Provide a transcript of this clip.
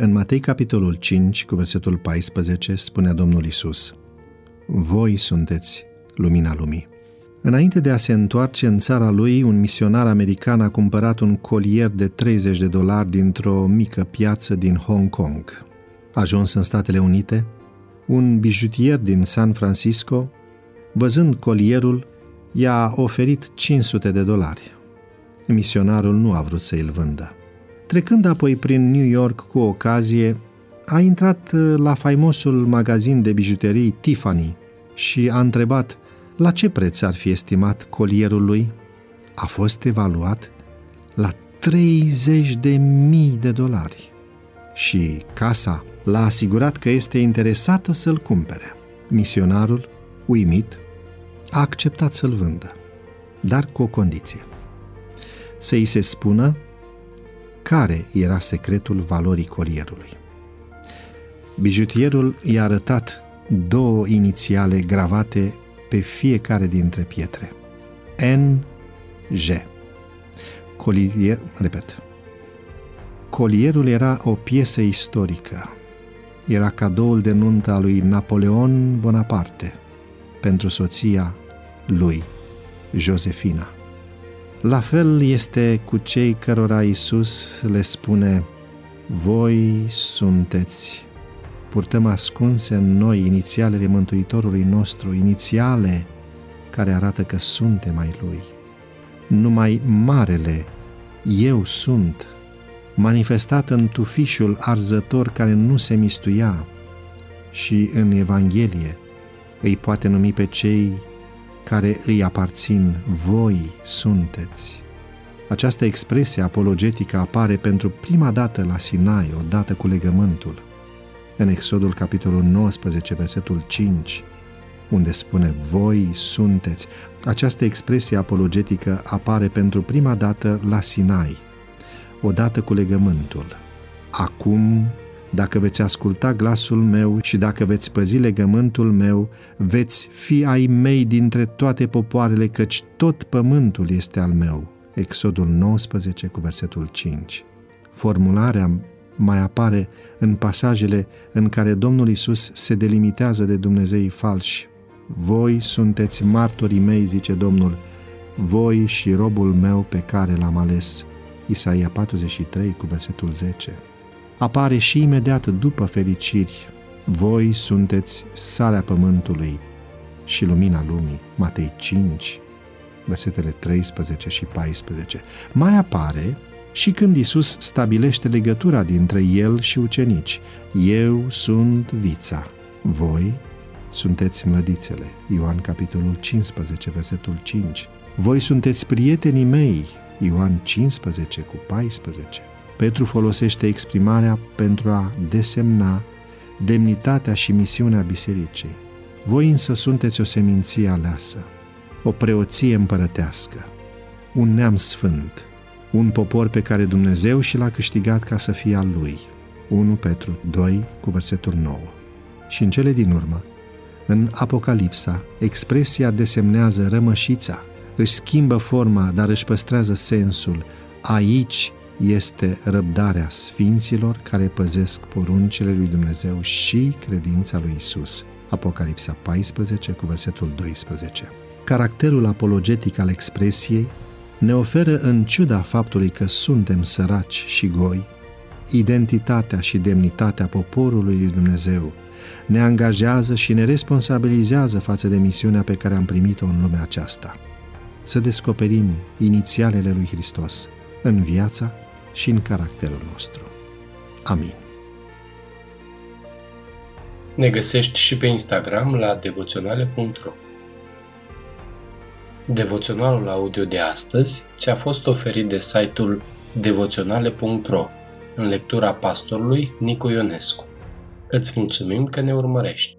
În Matei, capitolul 5, cu versetul 14, spune Domnul Isus: Voi sunteți lumina lumii. Înainte de a se întoarce în țara lui, un misionar american a cumpărat un colier de 30 de dolari dintr-o mică piață din Hong Kong. Ajuns în Statele Unite, un bijutier din San Francisco, văzând colierul, i-a oferit 500 de dolari. Misionarul nu a vrut să îl vândă. Trecând apoi prin New York cu ocazie, a intrat la faimosul magazin de bijuterii Tiffany și a întrebat la ce preț ar fi estimat colierul lui? A fost evaluat la 30 de mii de dolari și casa l-a asigurat că este interesată să-l cumpere. Misionarul, uimit, a acceptat să-l vândă, dar cu o condiție. Să îi se spună care era secretul valorii colierului. Bijutierul i-a arătat două inițiale gravate pe fiecare dintre pietre. N-G. Colier, repet. Colierul era o piesă istorică. Era cadoul de nuntă a lui Napoleon Bonaparte pentru soția lui, Josefina. La fel este cu cei cărora Isus le spune, voi sunteți purtăm ascunse în noi inițialele Mântuitorului nostru, inițiale care arată că suntem mai Lui. Numai Marele, Eu sunt, manifestat în tufișul arzător care nu se mistuia și în Evanghelie îi poate numi pe cei care îi aparțin, voi sunteți. Această expresie apologetică apare pentru prima dată la Sinai, odată cu legământul în Exodul capitolul 19, versetul 5, unde spune Voi sunteți. Această expresie apologetică apare pentru prima dată la Sinai, odată cu legământul. Acum, dacă veți asculta glasul meu și dacă veți păzi legământul meu, veți fi ai mei dintre toate popoarele, căci tot pământul este al meu. Exodul 19 cu versetul 5. Formularea mai apare în pasajele în care Domnul Isus se delimitează de Dumnezeii falși. Voi sunteți martorii mei, zice Domnul, voi și robul meu pe care l-am ales. Isaia 43 cu versetul 10. Apare și imediat după fericiri, voi sunteți sarea pământului și lumina lumii. Matei 5, versetele 13 și 14. Mai apare și când Isus stabilește legătura dintre el și ucenici. Eu sunt vița, voi sunteți mlădițele. Ioan capitolul 15, versetul 5. Voi sunteți prietenii mei. Ioan 15 cu 14. Petru folosește exprimarea pentru a desemna demnitatea și misiunea bisericii. Voi însă sunteți o seminție aleasă, o preoție împărătească, un neam sfânt, un popor pe care Dumnezeu și l-a câștigat ca să fie al lui. 1 Petru 2 cu versetul 9. Și în cele din urmă, în Apocalipsa, expresia desemnează rămășița, își schimbă forma, dar își păstrează sensul. Aici este răbdarea sfinților care păzesc poruncile lui Dumnezeu și credința lui Isus. Apocalipsa 14 cu versetul 12. Caracterul apologetic al expresiei ne oferă, în ciuda faptului că suntem săraci și goi, identitatea și demnitatea poporului lui Dumnezeu, ne angajează și ne responsabilizează față de misiunea pe care am primit-o în lumea aceasta. Să descoperim inițialele lui Hristos în viața și în caracterul nostru. Amin. Ne găsești și pe Instagram la devoționale.ro Devoționalul audio de astăzi ți-a fost oferit de site-ul devoționale.ro în lectura pastorului Nicu Ionescu. Îți mulțumim că ne urmărești!